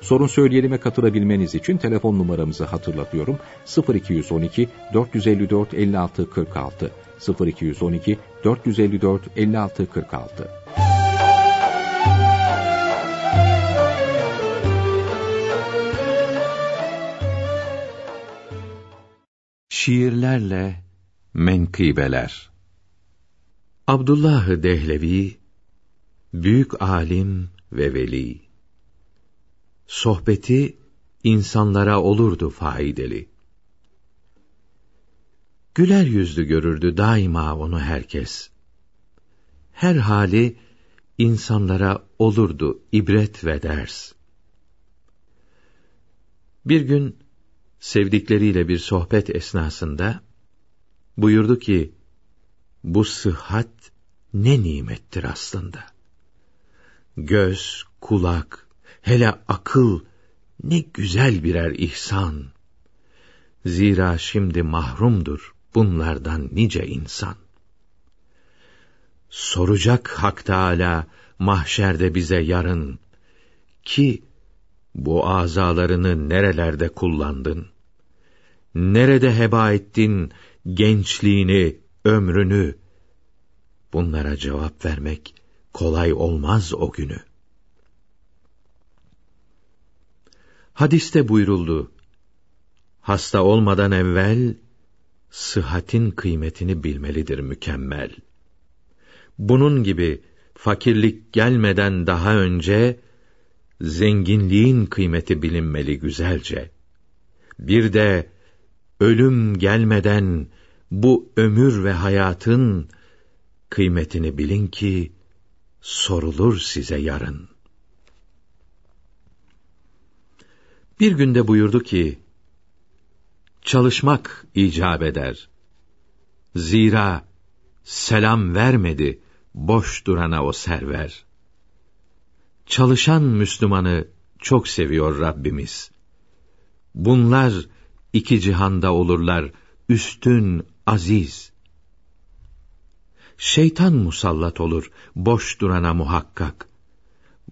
Sorun söyleyelime katılabilmeniz için telefon numaramızı hatırlatıyorum. 0212 454 56 46 0212 454 56 46 Şiirlerle Menkıbeler. Abdullah Dehlevi Büyük alim ve veli Sohbeti insanlara olurdu faydalı. Güler yüzlü görürdü daima onu herkes. Her hali insanlara olurdu ibret ve ders. Bir gün sevdikleriyle bir sohbet esnasında buyurdu ki, bu sıhhat ne nimettir aslında. Göz, kulak, hele akıl ne güzel birer ihsan. Zira şimdi mahrumdur bunlardan nice insan. Soracak Hak Teâlâ mahşerde bize yarın ki bu azalarını nerelerde kullandın? Nerede heba ettin gençliğini, ömrünü? Bunlara cevap vermek kolay olmaz o günü. Hadiste buyuruldu. Hasta olmadan evvel, sıhhatin kıymetini bilmelidir mükemmel. Bunun gibi, fakirlik gelmeden daha önce, zenginliğin kıymeti bilinmeli güzelce. Bir de, ölüm gelmeden, bu ömür ve hayatın, kıymetini bilin ki, sorulur size yarın. Bir günde buyurdu ki, çalışmak icap eder. Zira selam vermedi boş durana o server. Çalışan Müslümanı çok seviyor Rabbimiz. Bunlar iki cihanda olurlar üstün, aziz. Şeytan musallat olur boş durana muhakkak.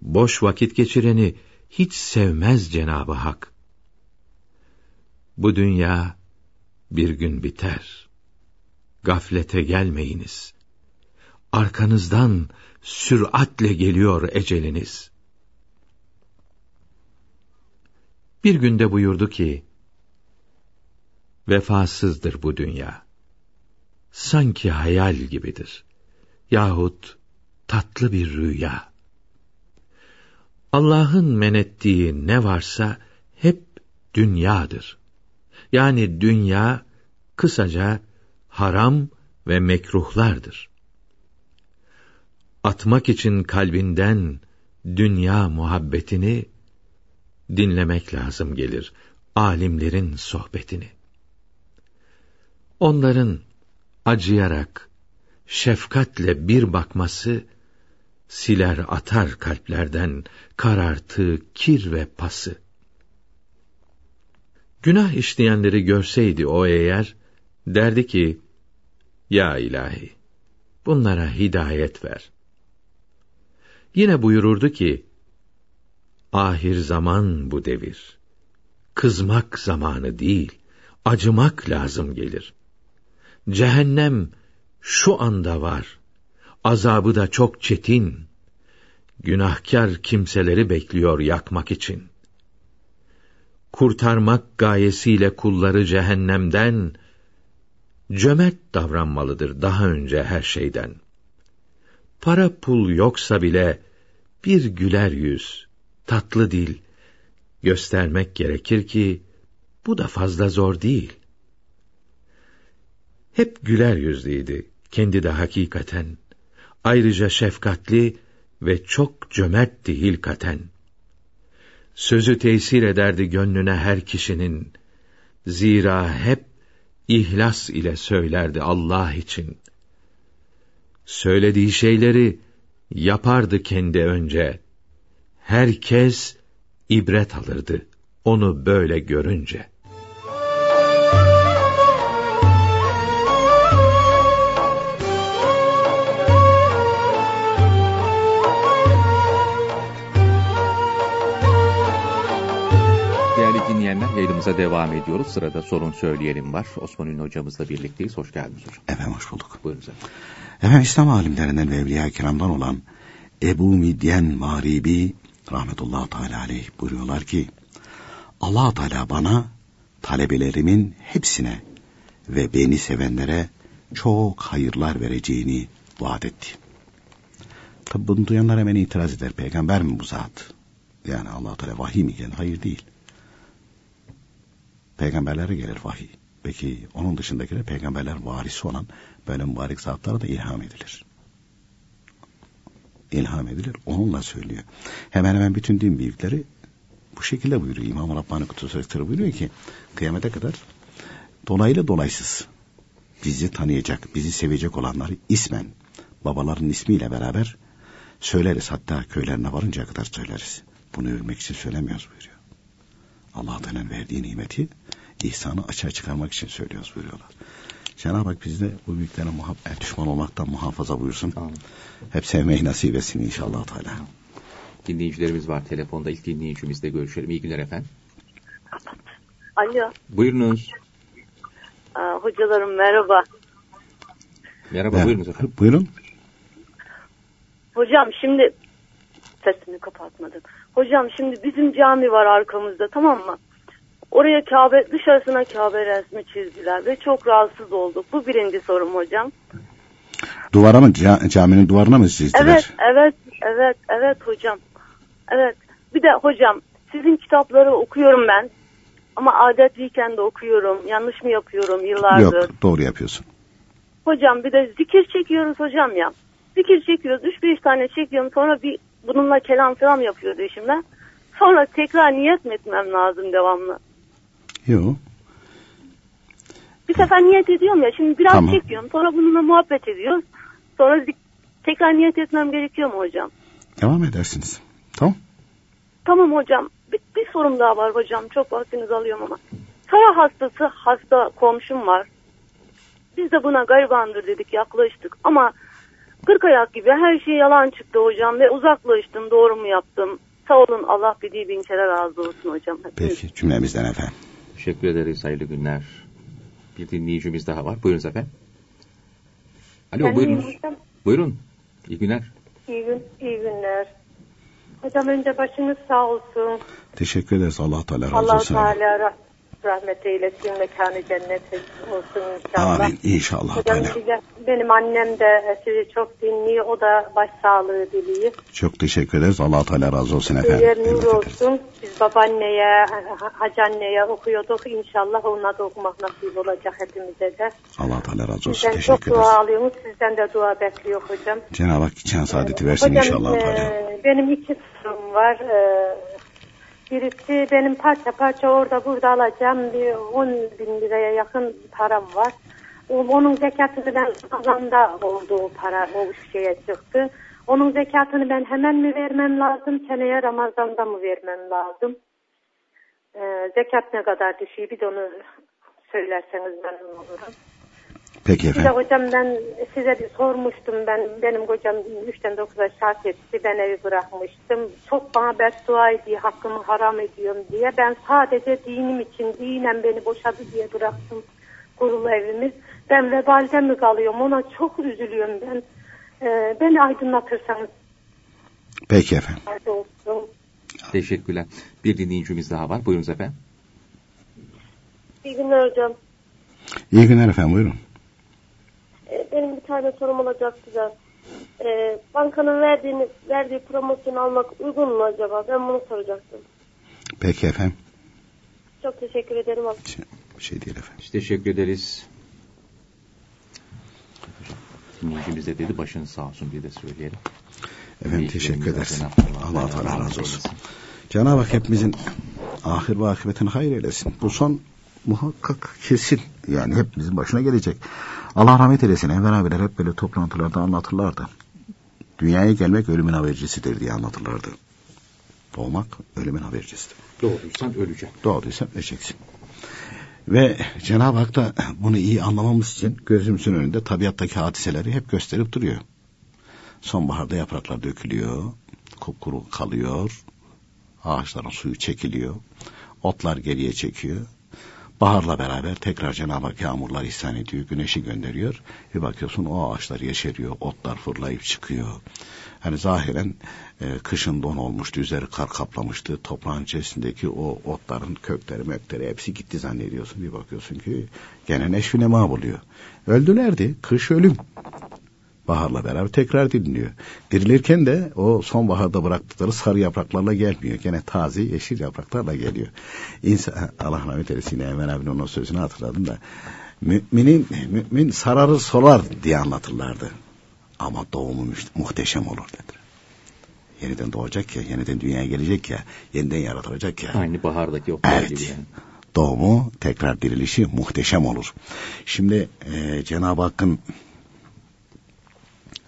Boş vakit geçireni hiç sevmez Cenabı Hak. Bu dünya bir gün biter. Gaflete gelmeyiniz. Arkanızdan süratle geliyor eceliniz. Bir günde buyurdu ki, Vefasızdır bu dünya. Sanki hayal gibidir. Yahut tatlı bir rüya. Allah'ın men ettiği ne varsa hep dünyadır. Yani dünya kısaca haram ve mekruhlardır. Atmak için kalbinden dünya muhabbetini dinlemek lazım gelir alimlerin sohbetini. Onların acıyarak, şefkatle bir bakması siler atar kalplerden karartı, kir ve pası. Günah işleyenleri görseydi o eğer, derdi ki, Ya ilahi, bunlara hidayet ver. Yine buyururdu ki, Ahir zaman bu devir. Kızmak zamanı değil, acımak lazım gelir. Cehennem şu anda var azabı da çok çetin. Günahkar kimseleri bekliyor yakmak için. Kurtarmak gayesiyle kulları cehennemden, cömert davranmalıdır daha önce her şeyden. Para pul yoksa bile, bir güler yüz, tatlı dil, göstermek gerekir ki, bu da fazla zor değil. Hep güler yüzlüydü, kendi de hakikaten. Ayrıca şefkatli ve çok cömertti hilkaten. Sözü tesir ederdi gönlüne her kişinin. Zira hep ihlas ile söylerdi Allah için. Söylediği şeyleri yapardı kendi önce. Herkes ibret alırdı onu böyle görünce. Yayınımıza devam ediyoruz. Sırada sorun söyleyelim var. Osman Ünlü hocamızla birlikteyiz. Hoş geldiniz hocam. Efendim hoş bulduk. Buyurun efendim. Efendim İslam alimlerinden ve Evliya-i Kiram'dan olan Ebu Midyen Maribi rahmetullahi teala aleyh buyuruyorlar ki allah Teala bana talebelerimin hepsine ve beni sevenlere çok hayırlar vereceğini vaat etti. Tabi bunu duyanlar hemen itiraz eder. Peygamber mi bu zat? Yani allah Teala vahiy mi gelir? Hayır değil. Peygamberlere gelir vahiy. Peki onun dışındakiler peygamberler varisi olan böyle mübarek zatlara da ilham edilir. İlham edilir. Onunla söylüyor. Hemen hemen bütün din büyükleri bu şekilde buyuruyor. İmam-ı Rabbani Kutusu buyuruyor ki kıyamete kadar dolaylı dolaysız bizi tanıyacak, bizi sevecek olanları ismen babaların ismiyle beraber söyleriz. Hatta köylerine varıncaya kadar söyleriz. Bunu övmek için söylemiyoruz buyuruyor. Allah Teala'nın verdiği nimeti ihsanı açığa çıkarmak için söylüyoruz buyuruyorlar. Cenab-ı Hak bizi de bu büyüklere muhabbet, düşman olmaktan muhafaza buyursun. Amin. Hep sevmeyi nasip etsin inşallah Teala. Dinleyicilerimiz var telefonda. İlk dinleyicimizle görüşelim. İyi günler efendim. Alo, Buyurunuz. Aa, hocalarım merhaba. Merhaba Evet. buyurunuz efendim. Buyurun. Hocam şimdi sesini kapatmadım. Hocam şimdi bizim cami var arkamızda tamam mı? Oraya Kabe, dışarısına Kabe resmi çizdiler ve çok rahatsız olduk. Bu birinci sorum hocam. Duvara mı, ca- caminin duvarına mı çizdiler? Evet, evet, evet, evet hocam. Evet. Bir de hocam sizin kitapları okuyorum ben. Ama adetliyken de okuyorum. Yanlış mı yapıyorum yıllardır? Yok, doğru yapıyorsun. Hocam bir de zikir çekiyoruz hocam ya. Zikir çekiyoruz. 3-5 tane çekiyorum. Sonra bir bununla kelam falan yapıyordu eşimle. Sonra tekrar niyet mi etmem lazım devamlı? Yok. Bir sefer niyet ediyorum ya. Şimdi biraz Tamam. çekiyorum. Sonra bununla muhabbet ediyoruz. Sonra tekrar niyet etmem gerekiyor mu hocam? Devam edersiniz. Tamam. Tamam hocam. Bir, bir sorum daha var hocam. Çok vaktinizi alıyorum ama. Kara hastası hasta komşum var. Biz de buna garibandır dedik yaklaştık. Ama kırk ayak gibi her şey yalan çıktı hocam. Ve uzaklaştım. Doğru mu yaptım? Sağ olun Allah bildiği bin kere razı olsun hocam. Peki cümlemizden efendim. Teşekkür ederiz. Hayırlı günler. Bir dinleyicimiz daha var. Buyurunuz efendim. Alo Ben buyurunuz. hocam. Buyurun. İyi günler. İyi, gün, iyi günler. Hocam önce başınız sağ olsun. Teşekkür ederiz. Allah Teala razı Allah olsun. Teala rah- rahmet eylesin. Mekanı cennet olsun inşallah. Amin. İnşallah Hocam benim annem de sizi çok dinliyor. O da başsağlığı diliyor. Çok teşekkür ederiz. Allah Teala razı olsun efendim. Yer nur Tebrik ederiz. olsun. Biz babaanneye, ha- hacı anneye okuyorduk. İnşallah ona da okumak nasip olacak hepimize de. Allah Teala razı olsun. Sizden çok Teşekkür ederiz. dua alıyoruz. Sizden de dua bekliyor hocam. Cenab-ı Hak can saadeti versin Hocam, inşallah e, Teala. benim iki sorum var. E, birisi benim parça parça orada burada alacağım bir 10 bin liraya yakın param var. O- Onun zekatını ben kazanda olduğu para o şeye çıktı. Onun zekatını ben hemen mi vermem lazım? Seneye Ramazan'da mı vermem lazım? E, zekat ne kadar düşüyor? Bir de onu söylerseniz memnun olurum. Peki Bir de efendim. hocam ben size bir sormuştum ben benim kocam 3'ten 9'a şart etti ben evi bırakmıştım. Çok bana beddua ediyor hakkımı haram ediyorum diye. Ben sadece dinim için dinen beni boşadı diye bıraktım kurulu evimiz. Ben vebalde mi kalıyorum ona çok üzülüyorum ben. Ee, beni aydınlatırsanız Peki efendim. Teşekkürler. Bir dinleyicimiz daha var. Buyurunuz efendim. İyi günler hocam. İyi günler efendim buyurun. Tane sorum olacak size. Ee, bankanın verdiğini, verdiği promosyonu almak uygun mu acaba? Ben bunu soracaktım. Peki efendim. Çok teşekkür ederim. Şey- Bir şey değil efendim. Biz teşekkür ederiz. Dinleyicimiz de dedi başınız sağ olsun diye de söyleyelim. Efendim teşekkür ederiz. Allah Teala razı olsun. Cenab-ı Hak hepimizin ahir ve akıbetini hayır eylesin. Bu son muhakkak kesin. Yani hepimizin başına gelecek. Allah rahmet eylesin. Enver abiler hep böyle toplantılarda anlatırlardı. Dünyaya gelmek ölümün habercisidir diye anlatırlardı. Doğmak ölümün habercisidir. Doğduysan öleceksin. Doğduysan öleceksin. Ve Cenab-ı Hak da bunu iyi anlamamız için gözümüzün önünde tabiattaki hadiseleri hep gösterip duruyor. Sonbaharda yapraklar dökülüyor, kupkuru kalıyor, ağaçların suyu çekiliyor, otlar geriye çekiyor. Baharla beraber tekrar Cenab-ı Hak yağmurlar ihsan ediyor, güneşi gönderiyor. Bir bakıyorsun o ağaçlar yeşeriyor, otlar fırlayıp çıkıyor. Hani zahiren e, kışın don olmuştu, üzeri kar kaplamıştı. Toprağın içerisindeki o otların kökleri, mökleri hepsi gitti zannediyorsun. Bir bakıyorsun ki gene neşvi nema buluyor. Öldülerdi, kış ölüm. Baharla beraber tekrar dinliyor. Dirilirken de o sonbaharda bıraktıkları sarı yapraklarla gelmiyor. Gene taze yeşil yapraklarla geliyor. İnsan, Allah rahmet eylesin Emel abinin onun sözünü hatırladım da. Müminin, mümin sararır solar diye anlatırlardı. Ama doğumu muhteşem olur dedi. Yeniden doğacak ya, yeniden dünyaya gelecek ya, yeniden yaratılacak ya. Aynı bahardaki oklar evet. gibi yani. Doğumu, tekrar dirilişi muhteşem olur. Şimdi e, Cenab-ı Hakk'ın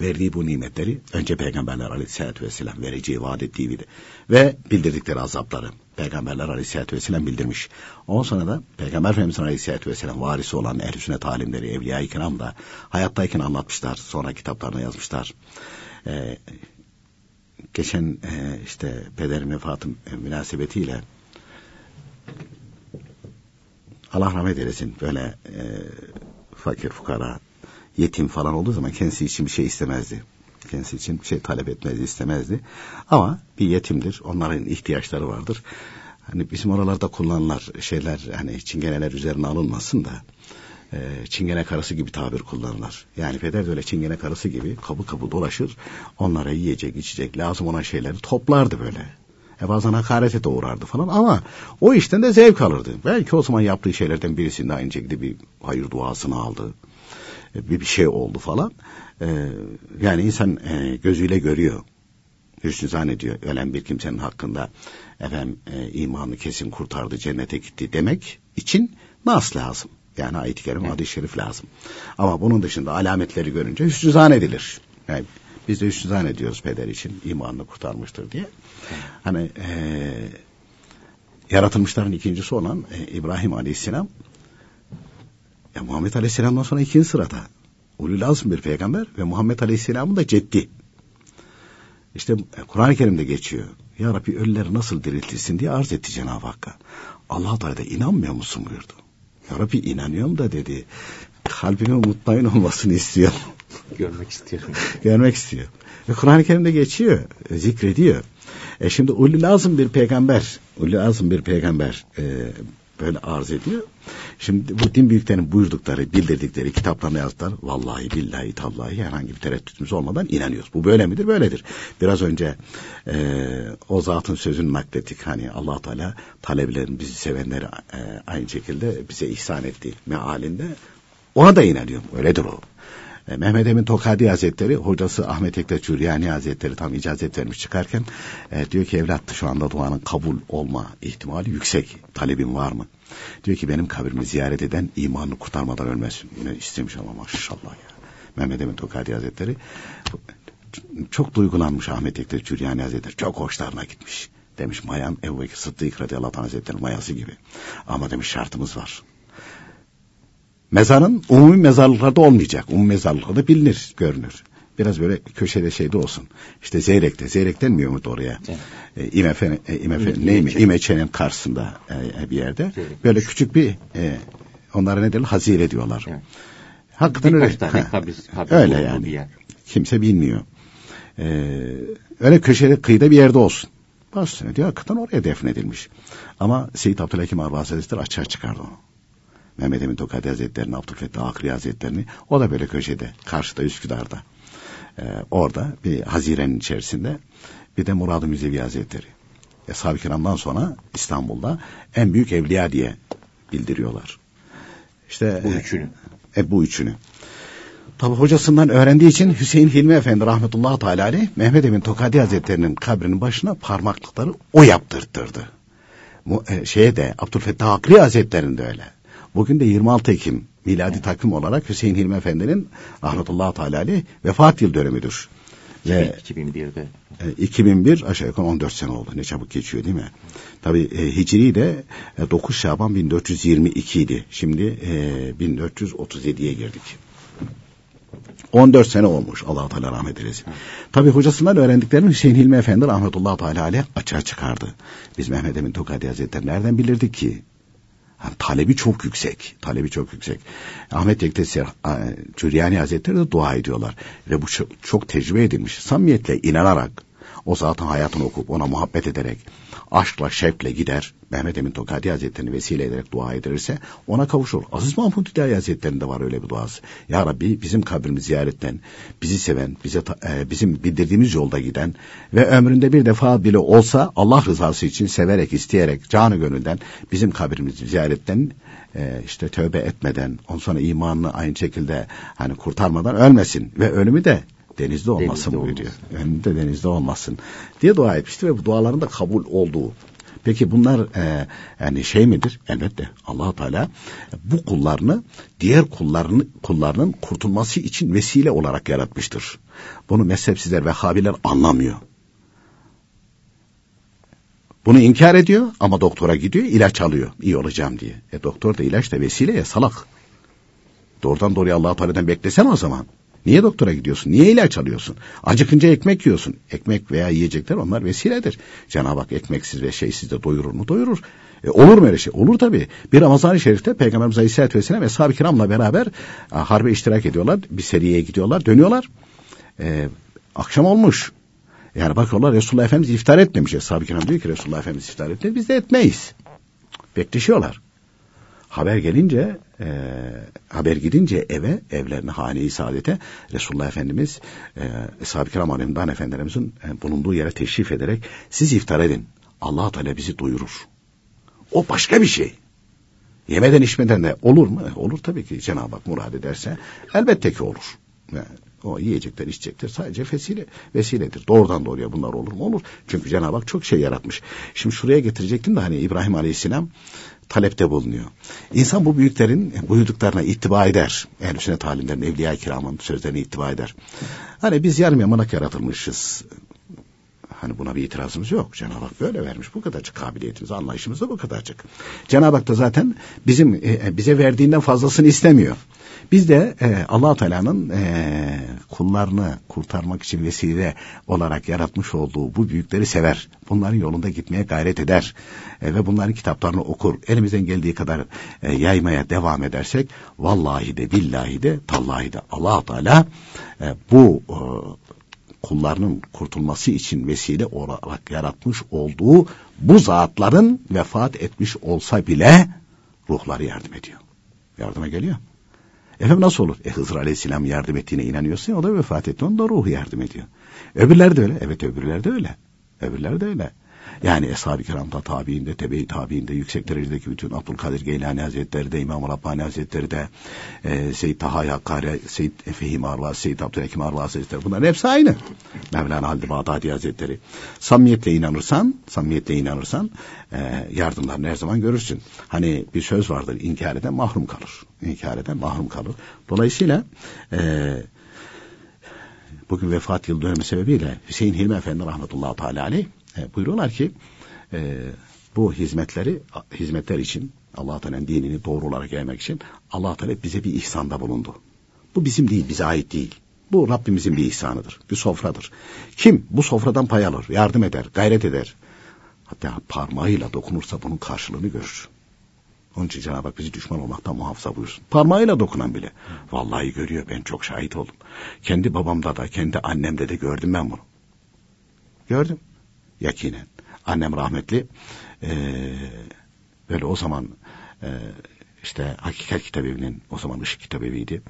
verdiği bu nimetleri önce Peygamberler Aleyhisselatü Vesselam vereceği vaat ettiği gibi ve bildirdikleri azapları Peygamberler Aleyhisselatü Vesselam bildirmiş. Ondan sonra da Peygamber Efendimiz Aleyhisselatü Vesselam varisi olan ehl sünnet alimleri, evliya-i kiram da hayattayken anlatmışlar. Sonra kitaplarına yazmışlar. Ee, geçen e, işte pederin vefatı münasebetiyle Allah rahmet eylesin böyle e, fakir fukara yetim falan olduğu zaman kendisi için bir şey istemezdi. Kendisi için bir şey talep etmezdi, istemezdi. Ama bir yetimdir. Onların ihtiyaçları vardır. Hani bizim oralarda kullanılan şeyler hani çingeneler üzerine alınmasın da e, çingene karısı gibi tabir kullanırlar. Yani peder de öyle çingene karısı gibi kapı kapı dolaşır. Onlara yiyecek, içecek, lazım olan şeyleri toplardı böyle. E bazen hakarete de uğrardı falan ama o işten de zevk alırdı. Belki o zaman yaptığı şeylerden birisinde aynı şekilde bir hayır duasını aldı bir şey oldu falan. Ee, yani insan e, gözüyle görüyor. Hüsnü zannediyor. Ölen bir kimsenin hakkında efendim e, imanı kesin kurtardı, cennete gitti demek için nas lazım. Yani ayet-i kerim, hadis şerif lazım. Ama bunun dışında alametleri görünce hüsnü zannedilir. Yani biz de hüsnü zannediyoruz peder için imanını kurtarmıştır diye. Hani e, yaratılmışların ikincisi olan e, İbrahim Aleyhisselam ya Muhammed Aleyhisselam'dan sonra ikinci sırada. Ulul azm bir peygamber ve Muhammed Aleyhisselam'ın da ceddi. İşte Kur'an-ı Kerim'de geçiyor. Ya Rabbi ölüleri nasıl diriltirsin diye arz etti Cenab-ı Hakk'a. Allah Teala da inanmıyor musun buyurdu. Ya Rabbi inanıyorum da dedi. Kalbimin mutmain olmasını istiyor. Görmek istiyorum. Görmek istiyor. Ve Kur'an-ı Kerim'de geçiyor, zikrediyor. E şimdi ulul azm bir peygamber, ulul azm bir peygamber e, böyle arz ediyor. Şimdi bu din büyüklerinin buyurdukları, bildirdikleri, kitaplarına yazdılar. Vallahi billahi tallahi herhangi bir tereddütümüz olmadan inanıyoruz. Bu böyle midir? Böyledir. Biraz önce e, o zatın sözünü naklettik. Hani allah Teala talebelerin bizi sevenleri e, aynı şekilde bize ihsan etti mealinde. Ona da inanıyorum. Öyledir o. E, Mehmet Emin Tokadi Hazretleri, hocası Ahmet Ektaş Cüryani Hazretleri tam icazet vermiş çıkarken e, diyor ki evlat şu anda duanın kabul olma ihtimali yüksek. Talebin var mı? Diyor ki benim kabrimi ziyaret eden imanını kurtarmadan ölmesin. Yine istemiş ama maşallah ya. Mehmet Emin Tokadi Hazretleri çok duygulanmış Ahmet Ektaş Cüryani Hazretleri. Çok hoşlarına gitmiş. Demiş mayam Ebu Bekir Sıddık radıyallahu anh Hazretleri'nin mayası gibi. Ama demiş şartımız var. Mezarın umumi mezarlıklarda olmayacak. Umumi mezarlıklarda bilinir, görünür. Biraz böyle köşede şeyde olsun. İşte Zeyrek'te. Zeyrek denmiyor mu oraya? Evet. E, İmefe, e, İmefe, ne mi? İmeçe'nin karşısında e, bir yerde. Zeyrek. Böyle küçük bir e, onlara ne derler? Hazire diyorlar. Evet. Hakikaten öyle. Tane kabis, kabis öyle yani. Bir yer. Kimse bilmiyor. Ee, öyle köşede kıyıda bir yerde olsun. Bazı diyor hakikaten oraya defnedilmiş. Ama Seyit Abdülhakim Arbaz Hazretleri açığa çıkardı onu. Mehmet Emin Tokadi Hazretleri'ni, Abdülfettah Akri Hazretleri'ni. O da böyle köşede, karşıda Üsküdar'da. Ee, orada bir hazirenin içerisinde bir de Murad-ı Müzevi Hazretleri. Eshab-ı Kiram'dan sonra İstanbul'da en büyük evliya diye bildiriyorlar. İşte bu üçünü. E, bu üçünü. Tabi hocasından öğrendiği için Hüseyin Hilmi Efendi rahmetullahi teala aleyh Mehmet Emin Tokadi Hazretleri'nin kabrinin başına parmaklıkları o yaptırttırdı. Bu, e, şeye de Abdülfettah Akli Hazretleri'nde öyle. Bugün de 26 Ekim miladi takvim olarak Hüseyin Hilmi Efendi'nin rahmetullahi teala aleyh vefat yıl dönümüdür. Ve 2001'de. E, 2001 aşağı yukarı 14 sene oldu. Ne çabuk geçiyor değil mi? Tabi e, Hicri de e, 9 Şaban 1422 idi. Şimdi e, 1437'ye girdik. 14 sene olmuş allah Teala rahmet eylesin. Tabi hocasından öğrendiklerini Hüseyin Hilmi Efendi rahmetullah Teala aleyh açığa çıkardı. Biz Mehmet Emin Tokadi Hazretleri nereden bilirdik ki? Talebi çok yüksek. Talebi çok yüksek. Ahmet Yektesi Cüryani Hazretleri de dua ediyorlar. Ve bu çok, çok tecrübe edilmiş. Samimiyetle inanarak o zatın hayatını okup ona muhabbet ederek aşkla şevkle gider Mehmet Emin Tokadi Hazretleri'ni vesile ederek dua edilirse ona kavuşur. Aziz Mahmud Hüdayi Hazretleri'nde var öyle bir duası. Ya Rabbi bizim kabrimizi ziyaretten bizi seven, bize e, bizim bildirdiğimiz yolda giden ve ömründe bir defa bile olsa Allah rızası için severek, isteyerek, canı gönülden bizim kabrimizi ziyaretten e, işte tövbe etmeden, on sonra imanını aynı şekilde hani kurtarmadan ölmesin ve ölümü de denizde olmasın denizde buyuruyor. Önünde denizde olmasın diye dua etmişti ve bu duaların da kabul olduğu. Peki bunlar e, yani şey midir? Elbette allah Teala bu kullarını diğer kullarını, kullarının kurtulması için vesile olarak yaratmıştır. Bunu mezhepsizler ve habiler anlamıyor. Bunu inkar ediyor ama doktora gidiyor ilaç alıyor iyi olacağım diye. E doktor da ilaç da vesile ya salak. Doğrudan doğruya allah Teala'dan beklesen o zaman. Niye doktora gidiyorsun? Niye ilaç alıyorsun? Acıkınca ekmek yiyorsun. Ekmek veya yiyecekler onlar vesiledir. Cenab-ı Hak ekmeksiz ve şeysiz de doyurur mu? Doyurur. E, olur mu öyle şey? Olur tabii. Bir Ramazan-ı Şerif'te Peygamberimiz Aleyhisselatü Vesselam ve sahabe kiramla beraber a, harbe iştirak ediyorlar. Bir seriye gidiyorlar. Dönüyorlar. E, akşam olmuş. Yani bakıyorlar Resulullah Efendimiz iftar etmemiş. Sahabe kiram diyor ki Resulullah Efendimiz iftar etmedi. Biz de etmeyiz. Bekleşiyorlar. Haber gelince e, haber gidince eve, evlerine, hane-i saadete Resulullah Efendimiz e, Eshab-ı Kiram Aleyhimdan Efendimizin e, bulunduğu yere teşrif ederek siz iftar edin. allah Teala bizi duyurur. O başka bir şey. Yemeden içmeden de olur mu? E, olur tabii ki Cenab-ı Hak murad ederse elbette ki olur. Yani o yiyecekler, içecekler sadece vesile, vesiledir. Doğrudan doğruya bunlar olur mu? Olur. Çünkü Cenab-ı Hak çok şey yaratmış. Şimdi şuraya getirecektim de hani İbrahim Aleyhisselam talepte bulunuyor. İnsan bu büyüklerin buyurduklarına ittiba eder. Ehl-i sünnet alimlerin, evliya kiramın sözlerine ittiba eder. Hani biz yarım yamanak yaratılmışız. Hani buna bir itirazımız yok. Cenab-ı Hak böyle vermiş. Bu kadarcık kabiliyetimiz, anlayışımız da bu kadarcık. Cenab-ı Hak da zaten bizim e, bize verdiğinden fazlasını istemiyor. Biz de e, allah Teala'nın e, kullarını kurtarmak için vesile olarak yaratmış olduğu bu büyükleri sever. Bunların yolunda gitmeye gayret eder. E, ve bunların kitaplarını okur. Elimizden geldiği kadar e, yaymaya devam edersek vallahi de billahi de tallahi de allah Teala e, bu e, kullarının kurtulması için vesile olarak yaratmış olduğu bu zatların vefat etmiş olsa bile ruhları yardım ediyor. Yardıma geliyor. Efendim nasıl olur? E Hızır Aleyhisselam yardım ettiğine inanıyorsun o da vefat etti. Onun da ruhu yardım ediyor. Öbürler de öyle. Evet öbürler de öyle. Öbürler de öyle. Yani Eshab-ı Kiram'da, tabiinde, tebe-i tabiinde, yüksek derecedeki bütün Abdülkadir Geylani Hazretleri de, İmam Rabbani Hazretleri de, e, Seyyid Taha Hakkari, Seyyid Fehim Arvaz, Seyyid Abdülhakim Arvaz Hazretleri bunların hepsi aynı. Mevlana Halid Bağdadi Hazretleri. Samimiyetle inanırsan, samimiyetle inanırsan e, yardımlarını her zaman görürsün. Hani bir söz vardır, inkar eden mahrum kalır. İnkar eden mahrum kalır. Dolayısıyla e, bugün vefat yıl dönemi sebebiyle Hüseyin Hilmi Efendi rahmetullahi teala aleyh e, buyuruyorlar ki e, bu hizmetleri hizmetler için Allah Teala'nın dinini doğru olarak yaymak için Allah Teala bize bir ihsanda bulundu. Bu bizim değil, bize ait değil. Bu Rabbimizin bir ihsanıdır, bir sofradır. Kim bu sofradan pay alır, yardım eder, gayret eder. Hatta parmağıyla dokunursa bunun karşılığını görür. Onun için Cenab-ı Hak bizi düşman olmaktan muhafaza buyursun. Parmağıyla dokunan bile. Vallahi görüyor ben çok şahit oldum. Kendi babamda da kendi annemde de gördüm ben bunu. Gördüm yakinen. Annem rahmetli e, böyle o zaman e, işte Hakikat Kitabevi'nin o zaman Işık Kitabevi'ydi.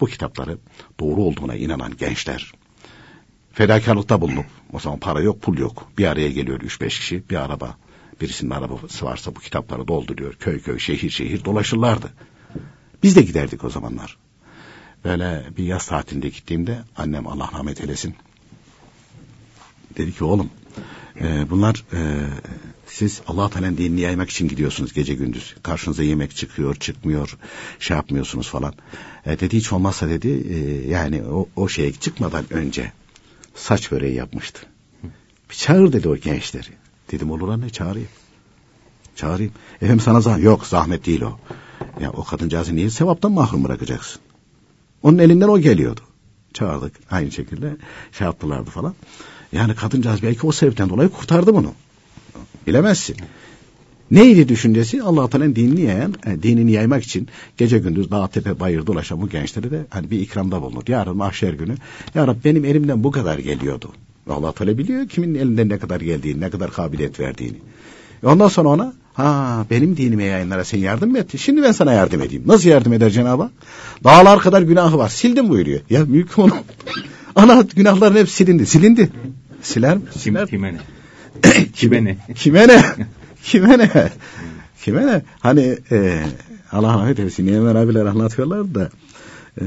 Bu kitapları doğru olduğuna inanan gençler fedakarlıkta bulunup o zaman para yok pul yok bir araya geliyor üç beş kişi bir araba birisinin arabası varsa bu kitapları dolduruyor köy köy şehir şehir dolaşırlardı. Biz de giderdik o zamanlar. böyle bir yaz tatilinde gittiğimde annem Allah rahmet eylesin. Dedi ki oğlum e, bunlar e, siz Allah Teala'nın dinini yaymak için gidiyorsunuz gece gündüz. Karşınıza yemek çıkıyor, çıkmıyor, şey yapmıyorsunuz falan. E, dedi hiç olmazsa dedi e, yani o, o şeye çıkmadan önce saç böreği yapmıştı. Bir çağır dedi o gençleri. Dedim olur anne çağırayım. Çağırayım. Efendim sana zahmet. Yok zahmet değil o. Ya o kadıncağızı niye sevaptan mahrum bırakacaksın? Onun elinden o geliyordu. Çağırdık aynı şekilde şey yaptılardı falan. Yani kadıncağız belki o sebepten dolayı kurtardı bunu. Bilemezsin. Neydi düşüncesi? Allah Teala'nın dinini yayan, yani dinini yaymak için gece gündüz dağ tepe bayır dolaşan bu gençlere de hani bir ikramda bulunur. Yarın mahşer günü ya Rabbi benim elimden bu kadar geliyordu. Allah Teala biliyor kimin elinden ne kadar geldiğini, ne kadar kabiliyet verdiğini. Ondan sonra ona ha benim dinime yayınlara sen yardım mı ettin? Şimdi ben sana yardım edeyim. Nasıl yardım eder Cenab-ı Hak? Dağlar kadar günahı var. Sildim buyuruyor. Ya mülküm onu. Ana günahların hep silindi. Silindi. Siler mi? Siler. Kime ne? Kime ne? Kime ne? Kime ne? Kime ne? Hani e, Allah rahmet eylesin. Niyemer abiler anlatıyorlar da e,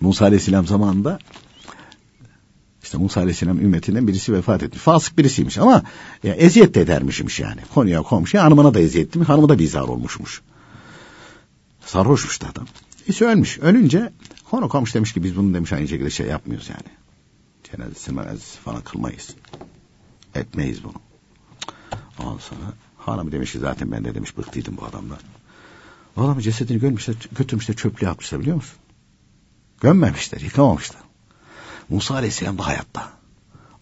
Musa Aleyhisselam zamanında işte Musa Aleyhisselam ümmetinden birisi vefat etmiş. Fasık birisiymiş ama ya, eziyet de edermişmiş yani. Konuya komşuya hanımına da eziyet etmiş. Hanımı da bizar olmuşmuş. Sarhoşmuş da adam. İşte ölmüş. Ölünce konu komşu demiş ki biz bunu demiş aynı şekilde şey yapmıyoruz yani. Cenazesi menazesi falan kılmayız. Etmeyiz bunu. Ondan sonra hanımı demiş ki zaten ben de demiş bıktıydım bu adamdan. O adamın cesedini görmüşler, götürmüşler çöplüğe atmışlar biliyor musun? Gömmemişler, yıkamamışlar. Musa Aleyhisselam da hayatta.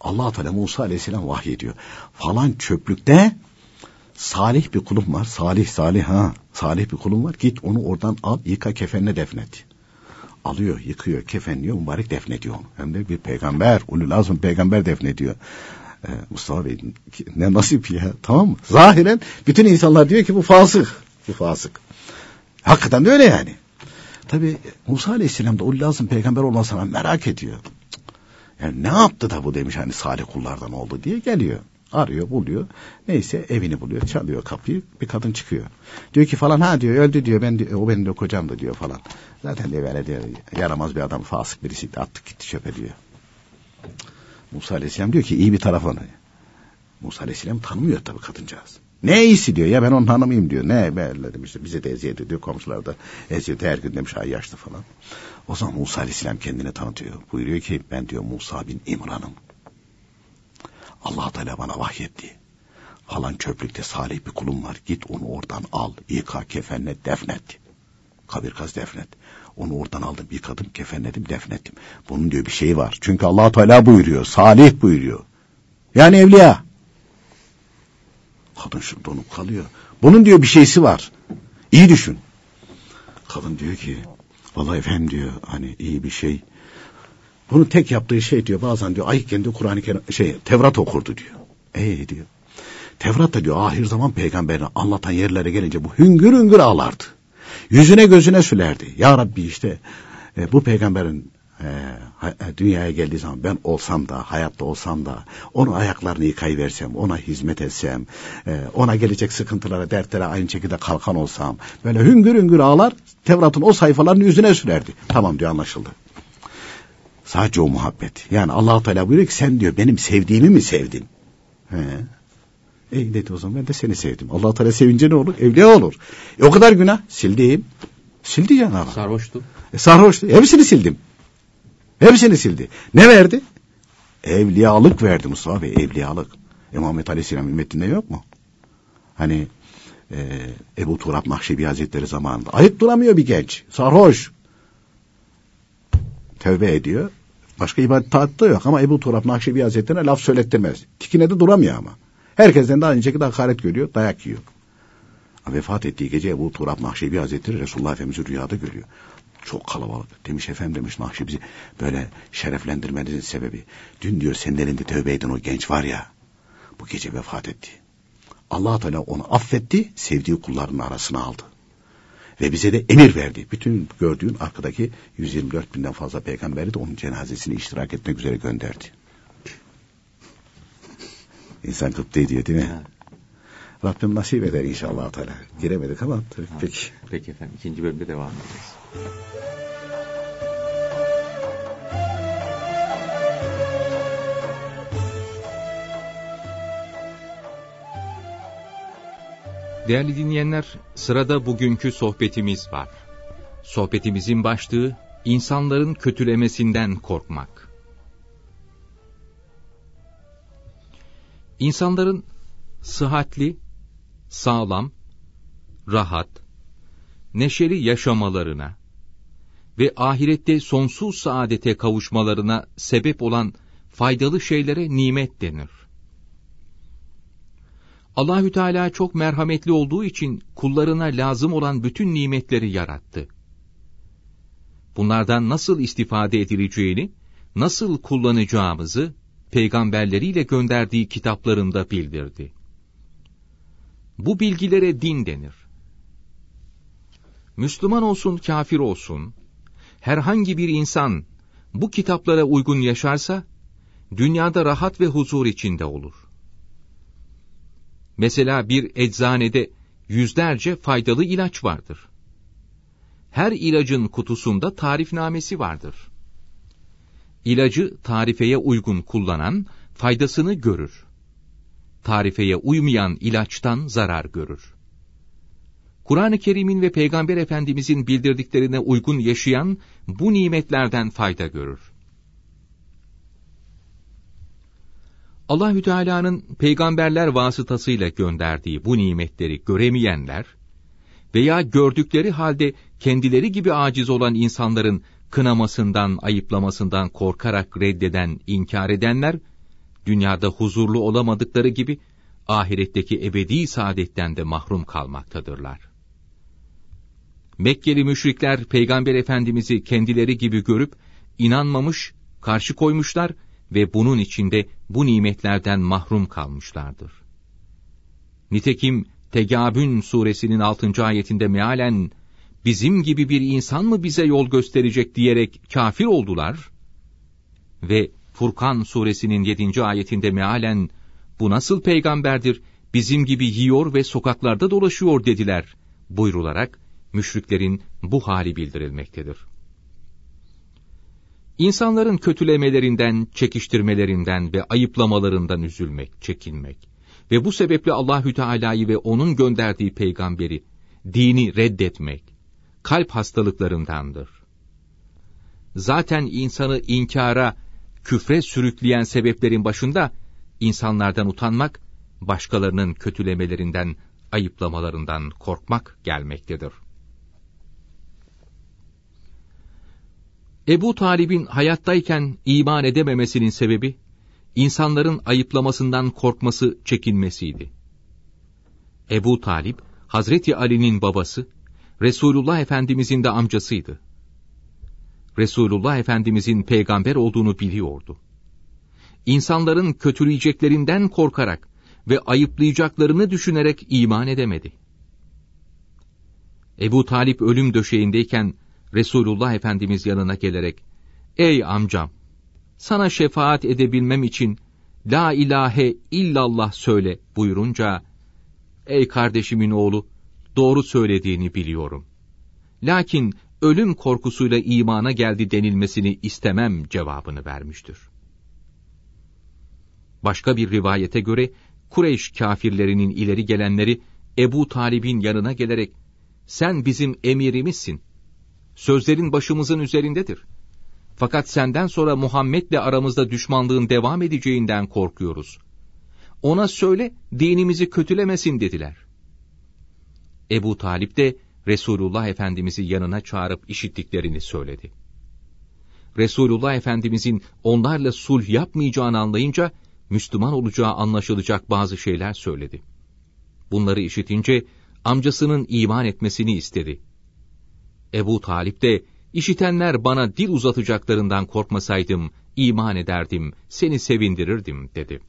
allah Teala Musa Aleyhisselam vahyediyor. Falan çöplükte salih bir kulum var. Salih, salih ha. Salih bir kulum var. Git onu oradan al, yıka kefenle defnet. Alıyor, yıkıyor, kefenliyor, mübarek defnediyor onu. Hem de bir peygamber, ulul azm peygamber defnediyor. Ee, Mustafa Bey ne nasip ya tamam mı? Zahiren bütün insanlar diyor ki bu fasık. Bu fasık. Hakikaten de öyle yani. Tabi Musa Aleyhisselam da ulul azm peygamber olmasına merak ediyor. Yani ne yaptı da bu demiş hani salih kullardan oldu diye geliyor. Arıyor buluyor. Neyse evini buluyor çalıyor kapıyı bir kadın çıkıyor. Diyor ki falan ha diyor öldü diyor ben diyor, o benim de kocam da diyor falan. Zaten de böyle diyor yaramaz bir adam fasık birisi attık gitti çöpe diyor. Musa Aleyhisselam diyor ki iyi bir taraf ona. Musa Aleyhisselam tanımıyor tabii kadıncağız. Ne iyisi diyor ya ben onun hanımıyım diyor. Ne böyle demiş bize de eziyet ediyor komşular da eziyet her gün demiş ay yaşlı falan. O zaman Musa Aleyhisselam kendini tanıtıyor. Buyuruyor ki ben diyor Musa bin İmran'ım. Allah Teala bana vahyetti. Falan çöplükte salih bir kulum var. Git onu oradan al, yıka, kefenle defnet. Kabir kaz defnet. Onu oradan aldım, yıkadım, kefenledim, defnettim. Bunun diyor bir şeyi var. Çünkü Allah Teala buyuruyor, salih buyuruyor. Yani evliya. Kadın şu donup kalıyor. Bunun diyor bir şeysi var. İyi düşün. Kadın diyor ki, vallahi efendim diyor, hani iyi bir şey. Bunun tek yaptığı şey diyor bazen diyor ayıkken diyor Kur'an-ı Kerim şey Tevrat okurdu diyor. Ee diyor. Tevrat da diyor ahir zaman peygamberini anlatan yerlere gelince bu hüngür hüngür ağlardı. Yüzüne gözüne sülerdi. Ya Rabbi işte e, bu peygamberin e, e, dünyaya geldiği zaman ben olsam da hayatta olsam da onun ayaklarını yıkayıversem ona hizmet etsem e, ona gelecek sıkıntılara dertlere aynı şekilde kalkan olsam böyle hüngür hüngür ağlar Tevrat'ın o sayfalarını yüzüne sürerdi. Tamam diyor anlaşıldı. Sadece o muhabbet. Yani allah Teala buyuruyor ki sen diyor benim sevdiğimi mi sevdin? He. E dedi o zaman ben de seni sevdim. allah Teala sevince ne olur? Evliya olur. E, o kadar günah. Sildim. Sildi Cenab-ı Hak. Sarhoştu. E, sarhoştu. Hepsini sildim. Hepsini sildi. Ne verdi? Evliyalık verdi Mustafa Bey. Evliyalık. E, Muhammed Aleyhisselam ümmetinde yok mu? Hani e, Ebu Turab Nakşibi Hazretleri zamanında. Ayıp duramıyor bir genç. Sarhoş. Tevbe ediyor. Başka ibadet taat da yok ama Ebu Turab Nakşibi Hazretleri'ne laf söylettirmez. Tikine de duramıyor ama. Herkesten de aynı şekilde hakaret görüyor, dayak yiyor. Vefat ettiği gece Ebu Turab Nakşibi Hazretleri Resulullah Efendimiz'i rüyada görüyor. Çok kalabalık. Demiş efendim demiş Nakşibi böyle şereflendirmenizin sebebi. Dün diyor senin elinde tövbe eden o genç var ya. Bu gece vefat etti. allah Teala onu affetti, sevdiği kullarının arasına aldı. Ve bize de emir verdi. Bütün gördüğün arkadaki 124 binden fazla peygamberi de onun cenazesini iştirak etmek üzere gönderdi. İnsan kıpta ediyor değil mi? Rabbim nasip eder inşallah Teala. Giremedik ama peki. Peki efendim ikinci bölümde devam edeceğiz. Değerli dinleyenler, sırada bugünkü sohbetimiz var. Sohbetimizin başlığı, insanların kötülemesinden korkmak. İnsanların sıhhatli, sağlam, rahat, neşeli yaşamalarına ve ahirette sonsuz saadete kavuşmalarına sebep olan faydalı şeylere nimet denir. Allahü Teala çok merhametli olduğu için kullarına lazım olan bütün nimetleri yarattı. Bunlardan nasıl istifade edileceğini, nasıl kullanacağımızı peygamberleriyle gönderdiği kitaplarında bildirdi. Bu bilgilere din denir. Müslüman olsun, kafir olsun, herhangi bir insan bu kitaplara uygun yaşarsa, dünyada rahat ve huzur içinde olur. Mesela bir eczanede yüzlerce faydalı ilaç vardır. Her ilacın kutusunda tarifnamesi vardır. İlacı tarifeye uygun kullanan faydasını görür. Tarifeye uymayan ilaçtan zarar görür. Kur'an-ı Kerim'in ve Peygamber Efendimizin bildirdiklerine uygun yaşayan bu nimetlerden fayda görür. Allahü Teala'nın peygamberler vasıtasıyla gönderdiği bu nimetleri göremeyenler veya gördükleri halde kendileri gibi aciz olan insanların kınamasından, ayıplamasından korkarak reddeden, inkar edenler, dünyada huzurlu olamadıkları gibi, ahiretteki ebedi saadetten de mahrum kalmaktadırlar. Mekkeli müşrikler, Peygamber Efendimiz'i kendileri gibi görüp, inanmamış, karşı koymuşlar ve bunun içinde bu nimetlerden mahrum kalmışlardır. Nitekim, Tegabün suresinin 6. ayetinde mealen, bizim gibi bir insan mı bize yol gösterecek diyerek kafir oldular? Ve Furkan suresinin 7. ayetinde mealen, bu nasıl peygamberdir, bizim gibi yiyor ve sokaklarda dolaşıyor dediler, buyrularak, müşriklerin bu hali bildirilmektedir. İnsanların kötülemelerinden, çekiştirmelerinden ve ayıplamalarından üzülmek, çekinmek ve bu sebeple Allahü Teala'yı ve onun gönderdiği peygamberi, dini reddetmek, kalp hastalıklarındandır. Zaten insanı inkara, küfre sürükleyen sebeplerin başında insanlardan utanmak, başkalarının kötülemelerinden, ayıplamalarından korkmak gelmektedir. Ebu Talib'in hayattayken iman edememesinin sebebi, insanların ayıplamasından korkması, çekinmesiydi. Ebu Talip, Hazreti Ali'nin babası, Resulullah Efendimizin de amcasıydı. Resulullah Efendimizin peygamber olduğunu biliyordu. İnsanların kötüleyeceklerinden korkarak ve ayıplayacaklarını düşünerek iman edemedi. Ebu Talip ölüm döşeğindeyken Resulullah Efendimiz yanına gelerek, Ey amcam! Sana şefaat edebilmem için La ilahe illallah söyle buyurunca, Ey kardeşimin oğlu, doğru söylediğini biliyorum. Lakin ölüm korkusuyla imana geldi denilmesini istemem cevabını vermiştir. Başka bir rivayete göre Kureyş kafirlerinin ileri gelenleri Ebu Talib'in yanına gelerek sen bizim emirimizsin. Sözlerin başımızın üzerindedir. Fakat senden sonra Muhammed'le aramızda düşmanlığın devam edeceğinden korkuyoruz. Ona söyle dinimizi kötülemesin dediler. Ebu Talip de Resulullah Efendimiz'i yanına çağırıp işittiklerini söyledi. Resulullah Efendimizin onlarla sulh yapmayacağını anlayınca Müslüman olacağı anlaşılacak bazı şeyler söyledi. Bunları işitince amcasının iman etmesini istedi. Ebu Talip de işitenler bana dil uzatacaklarından korkmasaydım iman ederdim, seni sevindirirdim dedi.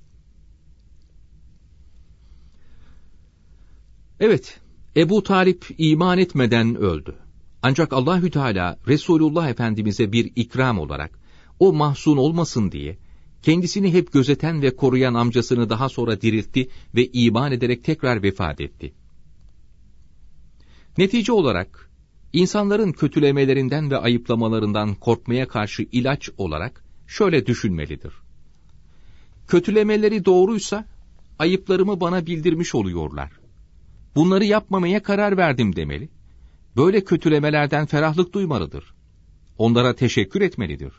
Evet, Ebu Talip iman etmeden öldü. Ancak Allahü Teala Resulullah Efendimize bir ikram olarak o mahzun olmasın diye kendisini hep gözeten ve koruyan amcasını daha sonra diriltti ve iman ederek tekrar vefat etti. Netice olarak, insanların kötülemelerinden ve ayıplamalarından korkmaya karşı ilaç olarak şöyle düşünmelidir. Kötülemeleri doğruysa, ayıplarımı bana bildirmiş oluyorlar. Bunları yapmamaya karar verdim demeli. Böyle kötülemelerden ferahlık duymalıdır. Onlara teşekkür etmelidir.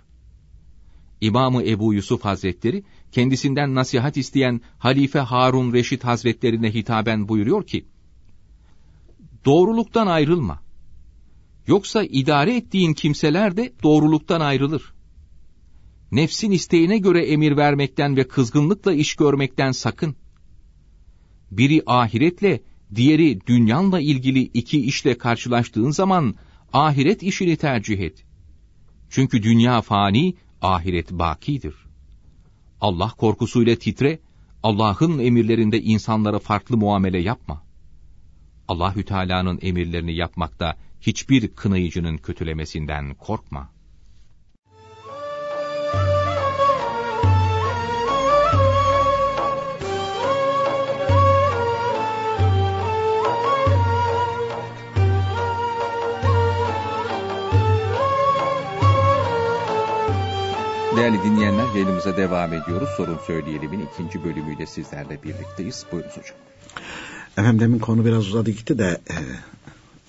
İmamı Ebu Yusuf Hazretleri kendisinden nasihat isteyen Halife Harun Reşit Hazretlerine hitaben buyuruyor ki, Doğruluktan ayrılma. Yoksa idare ettiğin kimseler de doğruluktan ayrılır. Nefsin isteğine göre emir vermekten ve kızgınlıkla iş görmekten sakın. Biri ahiretle, diğeri dünyanla ilgili iki işle karşılaştığın zaman ahiret işini tercih et. Çünkü dünya fani, ahiret bakidir. Allah korkusuyla titre, Allah'ın emirlerinde insanlara farklı muamele yapma. Allahü Teala'nın emirlerini yapmakta hiçbir kınayıcının kötülemesinden korkma. Değerli dinleyenler yayınımıza devam ediyoruz. Sorun Söyleyelim'in ikinci bölümüyle sizlerle birlikteyiz. Buyurunuz hocam. Efendim demin konu biraz uzadı gitti de e,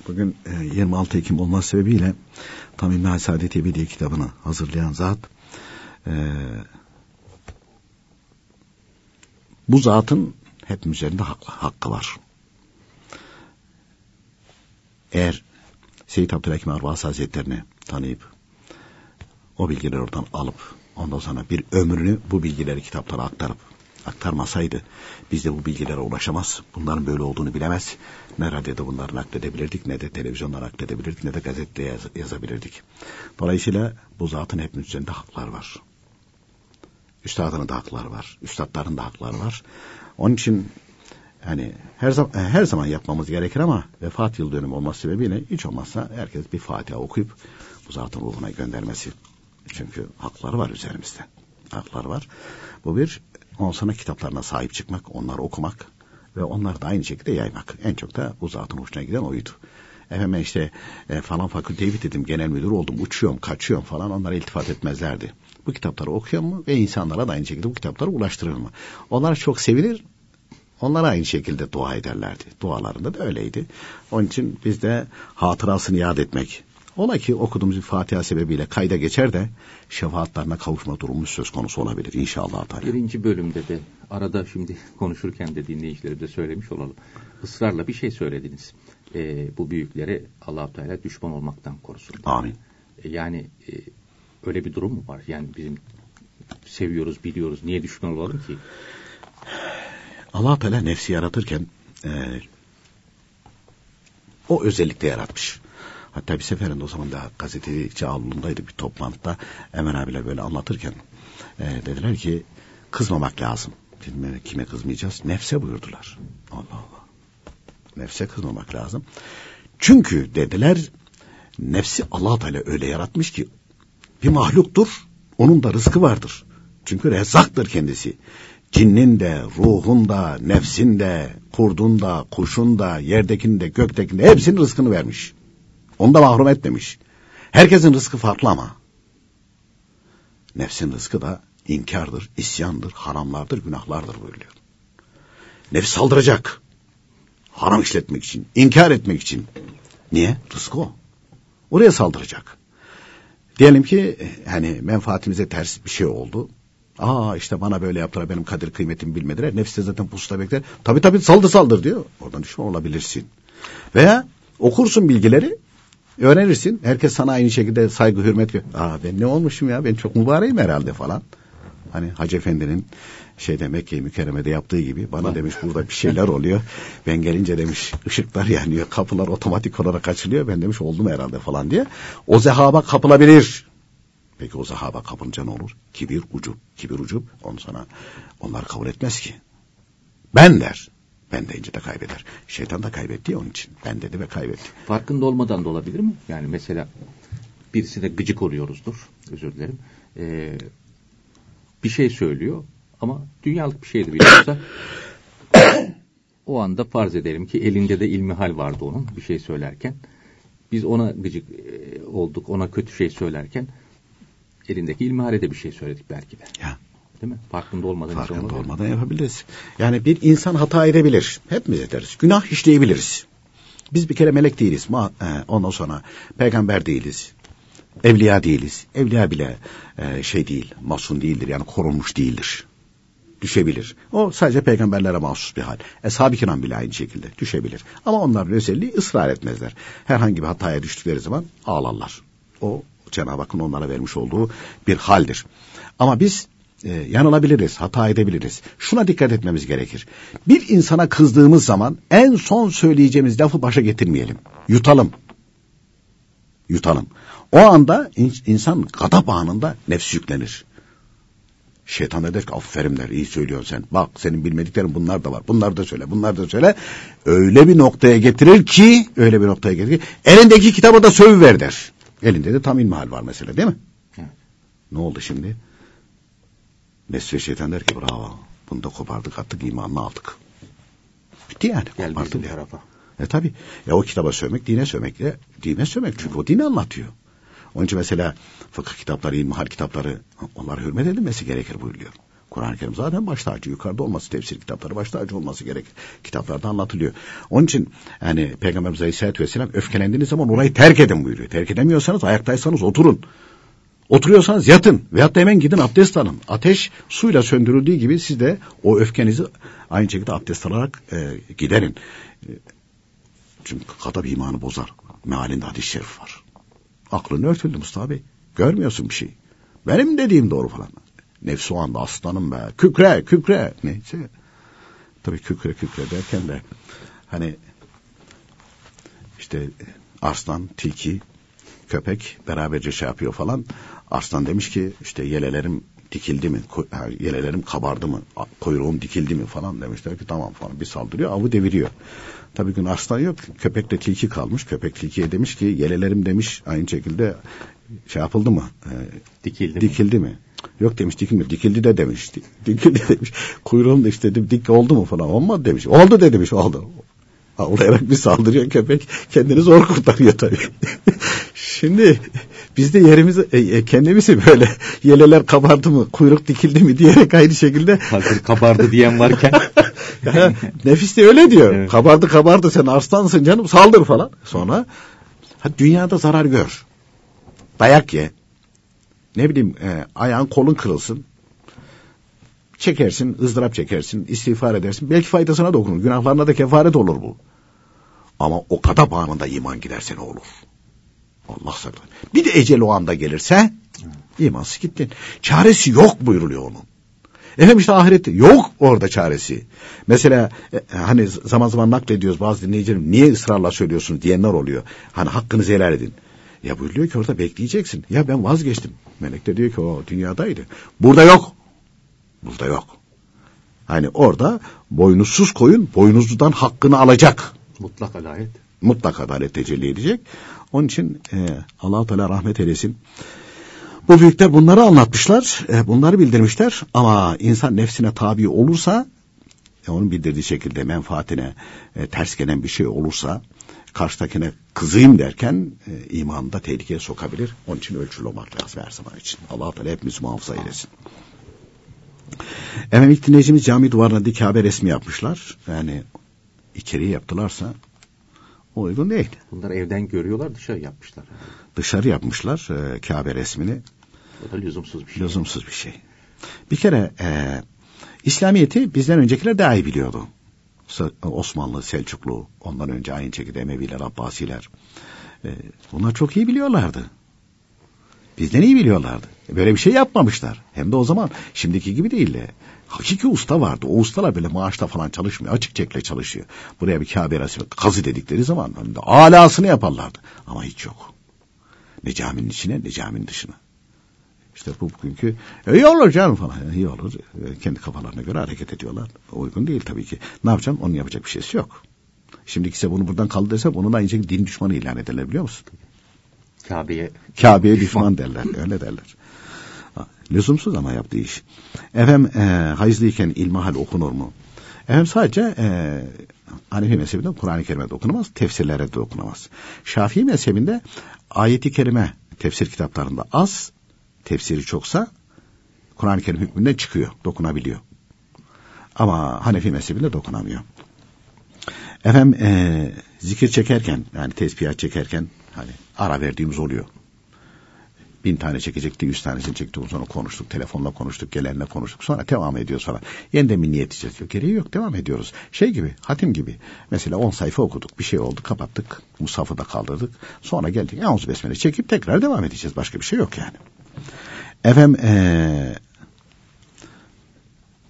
bugün e, 26 Ekim olması sebebiyle Tam İmna Saadet Ebedi kitabını hazırlayan zat e, bu zatın hepimiz üzerinde hakkı, hakkı var. Eğer Seyyid Abdülhakim Arvas Hazretlerini tanıyıp o bilgileri oradan alıp ondan sonra bir ömrünü bu bilgileri kitaplara aktarıp aktarmasaydı biz de bu bilgilere ulaşamaz. Bunların böyle olduğunu bilemez. Ne radyoda bunları nakledebilirdik ne de televizyonda nakledebilirdik ne de gazetede yaz, yazabilirdik. Dolayısıyla bu zatın hepimiz üzerinde haklar var. Üstadının da hakları var. Üstadların da hakları var. Onun için yani her zaman her zaman yapmamız gerekir ama vefat yıl dönümü olması sebebiyle hiç olmazsa herkes bir Fatiha okuyup bu zatın ruhuna göndermesi. Çünkü hakları var üzerimizde. Hakları var. Bu bir Ondan sonra kitaplarına sahip çıkmak, onları okumak ve onları da aynı şekilde yaymak. En çok da bu zatın hoşuna giden oydu. Efendim işte e, falan fakülteyi bitirdim, genel müdür oldum, uçuyorum, kaçıyorum falan onlara iltifat etmezlerdi. Bu kitapları okuyor mu ve insanlara da aynı şekilde bu kitapları ulaştırır mı? Onlar çok sevilir, Onlara aynı şekilde dua ederlerdi. Dualarında da öyleydi. Onun için biz de hatırasını yad etmek, Ola ki okuduğumuz bir Fatiha sebebiyle kayda geçer de şefaatlerine kavuşma durumu söz konusu olabilir inşallah. Teala. Birinci bölümde de arada şimdi konuşurken de dinleyicilerimize söylemiş olalım. Israrla bir şey söylediniz. E, bu büyüklere allah Teala düşman olmaktan korusun. Amin. E, yani e, öyle bir durum mu var? Yani bizim seviyoruz, biliyoruz. Niye düşman olalım ki? allah Teala nefsi yaratırken e, o özellikle yaratmış. Hatta bir seferinde o zaman da gazeteci avlundaydı bir toplantıda Emel abiyle böyle anlatırken e, dediler ki kızmamak lazım. Dedim kime kızmayacağız? Nefse buyurdular. Allah Allah. Nefse kızmamak lazım. Çünkü dediler nefsi Allah Teala öyle yaratmış ki bir mahluktur. Onun da rızkı vardır. Çünkü rezzaktır kendisi. Cinnin de, ruhun da, nefsin de, kurdun da, kuşun da, yerdekinin de, göktekinin de hepsinin rızkını vermiş. Onu da mahrum etmemiş. Herkesin rızkı farklı ama. Nefsin rızkı da inkardır, isyandır, haramlardır, günahlardır buyuruyor. Nefs saldıracak. Haram işletmek için, inkar etmek için. Niye? Rızkı o. Oraya saldıracak. Diyelim ki hani menfaatimize ters bir şey oldu. Aa işte bana böyle yaptılar benim kadir kıymetimi bilmediler. Nefs de zaten pusuda bekler. Tabii tabii saldır saldır diyor. Oradan düşman olabilirsin. Veya okursun bilgileri öğrenirsin. Herkes sana aynı şekilde saygı hürmet. Aa ben ne olmuşum ya ben çok mübareğim herhalde falan. Hani Hacı Efendi'nin şey demek ki mükerremede yaptığı gibi bana demiş burada bir şeyler oluyor. Ben gelince demiş ışıklar yanıyor kapılar otomatik olarak açılıyor. Ben demiş oldum herhalde falan diye. O zehaba kapılabilir. Peki o zehaba kapınca ne olur? Kibir ucup. Kibir ucup onu sana onlar kabul etmez ki. Ben der. Ben deyince de kaybeder. Şeytan da kaybetti onun için. Ben dedi ve kaybetti. Farkında olmadan da olabilir mi? Yani mesela birisine gıcık oluyoruzdur. Özür dilerim. Ee, bir şey söylüyor ama dünyalık bir şey de biliyorsa o anda farz edelim ki elinde de ilmihal vardı onun bir şey söylerken. Biz ona gıcık e, olduk, ona kötü şey söylerken elindeki ilmihale de bir şey söyledik belki de. Ya. Değil mi? Farkında olmadan. Farkında olmadan yapabiliriz. Yani bir insan hata edebilir. Hepimiz ederiz. Günah işleyebiliriz. Biz bir kere melek değiliz. E, ondan sonra peygamber değiliz. Evliya değiliz. Evliya bile e, şey değil, masum değildir. Yani korunmuş değildir. Düşebilir. O sadece peygamberlere mahsus bir hal. Eshab-ı kiram bile aynı şekilde düşebilir. Ama onların özelliği ısrar etmezler. Herhangi bir hataya düştükleri zaman ağlarlar. O Cenab-ı Hakk'ın onlara vermiş olduğu bir haldir. Ama biz e, yanılabiliriz, hata edebiliriz. Şuna dikkat etmemiz gerekir. Bir insana kızdığımız zaman en son söyleyeceğimiz lafı başa getirmeyelim. Yutalım. Yutalım. O anda in, insan gadap anında nefs yüklenir. Şeytan da der ki aferin der iyi söylüyorsun sen. Bak senin bilmediklerin bunlar da var. Bunlar da söyle bunlar da söyle. Öyle bir noktaya getirir ki öyle bir noktaya getirir ki elindeki kitaba da sövüver der. Elinde de tam ilmihal var mesela değil mi? Evet. Ne oldu şimdi? Nefs ve şeytan der ki bravo. Bunu da kopardık attık imanını aldık. Bitti yani. Gel kopardık bizim tarafa. E tabi. Ya o kitaba sövmek dine sövmek de dine sövmek çünkü o dini anlatıyor. Onun için mesela fıkıh kitapları, ilmihal kitapları onlara hürmet edilmesi gerekir buyuruyor. Kur'an-ı Kerim zaten baş tacı yukarıda olması, tefsir kitapları baş tacı olması gerekir. Kitaplarda anlatılıyor. Onun için yani Peygamberimiz Aleyhisselatü Vesselam öfkelendiğiniz zaman orayı terk edin buyuruyor. Terk edemiyorsanız ayaktaysanız oturun. Oturuyorsanız yatın veyahut da hemen gidin abdest alın. Ateş suyla söndürüldüğü gibi siz de o öfkenizi aynı şekilde abdest alarak e, giderin. E, çünkü kadap imanı bozar. Mealinde hadis-i şerif var. Aklın örtüldü Mustafa Bey. Görmüyorsun bir şey. Benim dediğim doğru falan. Nefsi o anda aslanım be. Kükre, kükre. Neyse. Tabii kükre, kükre derken de hani işte arslan, tilki, köpek beraberce şey yapıyor falan. Arslan demiş ki işte yelelerim dikildi mi? Yelelerim kabardı mı? Kuyruğum dikildi mi falan demişler ki tamam falan bir saldırıyor avı deviriyor. Tabii gün arslan yok. Köpekle tilki kalmış. Köpek tilkiye demiş ki yelelerim demiş aynı şekilde şey yapıldı mı? Ee, Dikildi mi? dikildi mi? Yok demiş dikilmiyor. Dikildi de demiş. Di- Dikildi demiş. Kuyruğum da işte dik, oldu mu falan. Olmadı demiş. Oldu de demiş. Oldu. Ağlayarak bir saldırıyor köpek. Kendini zor kurtarıyor tabii. Şimdi biz de yerimizi e, e, kendimizi böyle yeleler kabardı mı kuyruk dikildi mi diyerek aynı şekilde Hazır kabardı diyen varken ya, nefis de öyle diyor. Evet. Kabardı kabardı sen arslansın canım saldır falan. Sonra ha, dünyada zarar gör. Dayak ye. Ne bileyim e, ayağın kolun kırılsın. Çekersin, ızdırap çekersin, istiğfar edersin. Belki faydasına dokunur. Günahlarına da kefaret olur bu. Ama o kadar anında iman giderse ne olur? Allah saklar. Bir de ecel o anda gelirse imansız gittin. Çaresi yok buyuruluyor onun. Efendim işte ahirette yok orada çaresi. Mesela e, hani zaman zaman naklediyoruz bazı dinleyicilerim niye ısrarla söylüyorsunuz diyenler oluyor. Hani hakkınızı helal edin. Ya buyuruyor ki orada bekleyeceksin. Ya ben vazgeçtim. Melek de diyor ki o dünyadaydı. Burada yok. Burada yok. Hani orada boynuzsuz koyun boynuzludan hakkını alacak. mutlak adalet. Mutlak adalet tecelli edecek. Onun için e, allah Teala rahmet eylesin. Bu büyükler bunları anlatmışlar, e, bunları bildirmişler ama insan nefsine tabi olursa, e, onun bildirdiği şekilde menfaatine e, ters gelen bir şey olursa, karşıdakine kızayım derken e, imanını da tehlikeye sokabilir. Onun için ölçülü olmak lazım her zaman için. allah Teala hepimizi muhafaza eylesin. Efendim ilk dinleyicimiz cami duvarına dik Kabe resmi yapmışlar. Yani içeriye yaptılarsa uygun değil. Bunlar evden görüyorlar dışarı yapmışlar. Dışarı yapmışlar e, Kabe resmini. O da lüzumsuz bir şey. Lüzumsuz bir şey. Bir kere e, İslamiyet'i bizden öncekiler daha iyi biliyordu. Osmanlı, Selçuklu, ondan önce aynı şekilde Emeviler, Abbasiler. E, bunlar çok iyi biliyorlardı. Bizden iyi biliyorlardı. E, Böyle bir şey yapmamışlar. Hem de o zaman şimdiki gibi değil de. Hakiki usta vardı. O ustalar böyle maaşta falan çalışmıyor. Açık çekle çalışıyor. Buraya bir Kabe resmi kazı dedikleri zaman hem de alasını yaparlardı. Ama hiç yok. Ne caminin içine ne caminin dışına. İşte bu bugünkü "E, iyi olur canım falan. "E, iyi olur. E, Kendi kafalarına göre hareket ediyorlar. Uygun değil tabii ki. Ne yapacaksın? Onun yapacak bir şeysi yok. Şimdiki ise bunu buradan kaldı desem onun aynı şekilde din düşmanı ilan ederler biliyor musun? Kabe'ye Kabe'ye düşman derler. Öyle derler. Lüzumsuz ama yaptığı iş. Efendim e, hayızlıyken ilmihal okunur mu? Efendim sadece e, Hanefi mezhebinde Kur'an-ı Kerim'e de okunamaz, tefsirlere de okunamaz. Şafii mezhebinde ayeti kerime tefsir kitaplarında az, tefsiri çoksa Kur'an-ı Kerim hükmünden çıkıyor, dokunabiliyor. Ama Hanefi mezhebinde dokunamıyor. Efendim e, zikir çekerken yani tesbihat çekerken hani ara verdiğimiz oluyor. Bin tane çekecekti, yüz tanesini çekti. Sonra konuştuk, telefonla konuştuk, gelenle konuştuk. Sonra devam ediyoruz falan. Yeniden bir niyet edeceğiz. Yok, gereği yok, devam ediyoruz. Şey gibi, hatim gibi. Mesela on sayfa okuduk, bir şey oldu, kapattık. Musafı da kaldırdık. Sonra geldik, Yavuz Besmele çekip tekrar devam edeceğiz. Başka bir şey yok yani. Efendim, ee,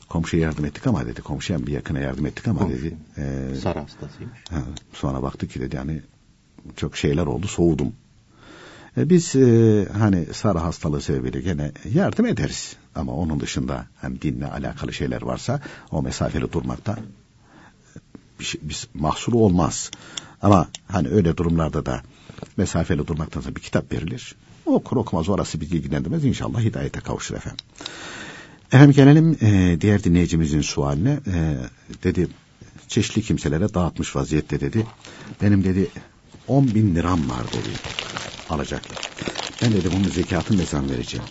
komşuya yardım ettik ama dedi. Komşuya bir yakına yardım ettik ama Komşu. dedi. E, Sarı hastasıymış. Ha, sonra baktık ki dedi yani çok şeyler oldu soğudum. E, biz e, hani sarı hastalığı sebebiyle gene yardım ederiz. Ama onun dışında hem dinle alakalı şeyler varsa o mesafeli durmakta e, bir, şey, bir mahsuru olmaz. Ama hani öyle durumlarda da mesafeli durmaktan sonra bir kitap verilir. Okur okumaz orası bizi ilgilendirmez. İnşallah hidayete kavuşur efendim. Efendim gelelim e, diğer dinleyicimizin sualine. E, dedi çeşitli kimselere dağıtmış vaziyette dedi. Benim dedi 10 bin liram var dedi. Alacaklar. Ben dedi bunun zekatını ne zaman vereceğim?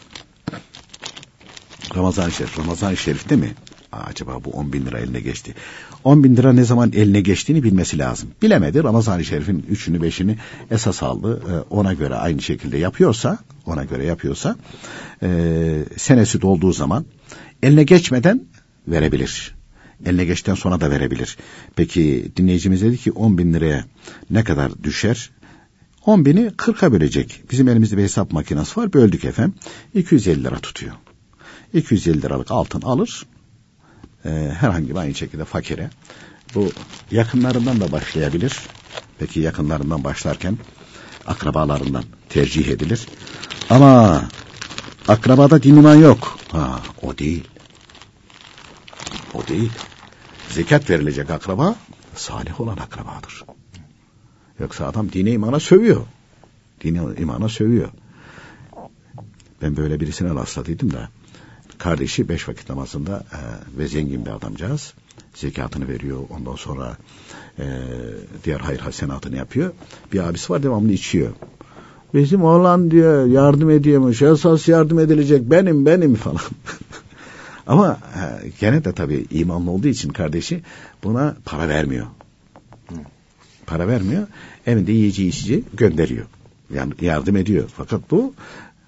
Ramazan-ı Şerif. Ramazan-ı Şerif'te mi? Aa, acaba bu 10 bin lira eline geçti. 10 bin lira ne zaman eline geçtiğini bilmesi lazım. Bilemedi. Ramazan-ı Şerif'in üçünü beşini esas aldı. Ee, ona göre aynı şekilde yapıyorsa, ona göre yapıyorsa, e, senesi dolduğu zaman eline geçmeden verebilir. Eline geçten sonra da verebilir. Peki dinleyicimiz dedi ki 10 bin liraya ne kadar düşer? 10 bini 40'a bölecek. Bizim elimizde bir hesap makinesi var. Böldük efendim. 250 lira tutuyor. 250 liralık altın alır. E, herhangi bir aynı şekilde fakire. Bu yakınlarından da başlayabilir. Peki yakınlarından başlarken akrabalarından tercih edilir. Ama akrabada din iman yok. Ha, o değil. O değil. Zekat verilecek akraba salih olan akrabadır. Yoksa adam dine imana sövüyor. Dine imana sövüyor. Ben böyle birisine rastladıydım da kardeşi beş vakit namazında e, ve zengin bir adamcağız. Zekatını veriyor. Ondan sonra e, diğer hayır hasenatını yapıyor. Bir abisi var devamlı içiyor. Bizim oğlan diyor yardım ediyormuş. Esas yardım edilecek benim benim falan. Ama e, gene de tabii imanlı olduğu için kardeşi buna para vermiyor. Para vermiyor. Evinde yiyeceği içeceği gönderiyor. Yani yardım ediyor. Fakat bu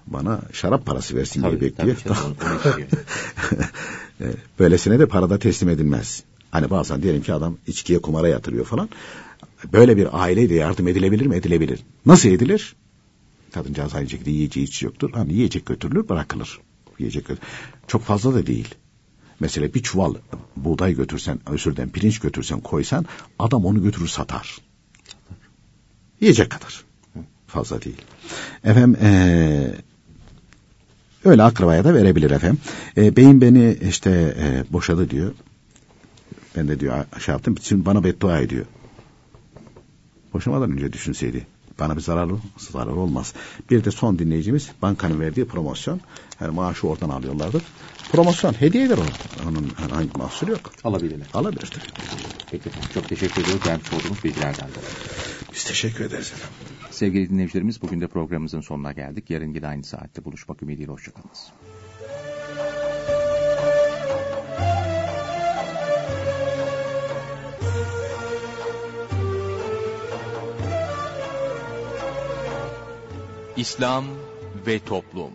bana şarap parası versin Tabii, diye bekliyor. tabii. E, Böylesine de parada teslim edilmez. Hani bazen diyelim ki adam içkiye kumara yatırıyor falan. Böyle bir aileyle yardım edilebilir mi? Edilebilir. Nasıl edilir? Kadıncağız aynı şekilde yiyeceği hiç yoktur. Hani yiyecek götürülür bırakılır. Yiyecek götür- Çok fazla da değil. Mesela bir çuval buğday götürsen, özür dilerim pirinç götürsen koysan adam onu götürür satar. Yiyecek kadar. Fazla değil. Efendim eee öyle akrabaya da verebilir efendim. E, beyim beni işte e, boşadı diyor. Ben de diyor aşağı yaptım. Şimdi bana beddua ediyor. Boşamadan önce düşünseydi. Bana bir zararı, zararı olmaz. Bir de son dinleyicimiz bankanın verdiği promosyon. Yani maaşı oradan alıyorlardır. Promosyon hediyedir o. Onun herhangi bir mahsuru yok. Alabilirler. Alabilir tabii. Peki. Çok teşekkür ediyoruz. Vermiş olduğumuz bilgilerden dolayı. Biz teşekkür ederiz efendim. Sevgili dinleyicilerimiz bugün de programımızın sonuna geldik. Yarın yine aynı saatte buluşmak ümidiyle. Hoşçakalınız. İslam ve Toplum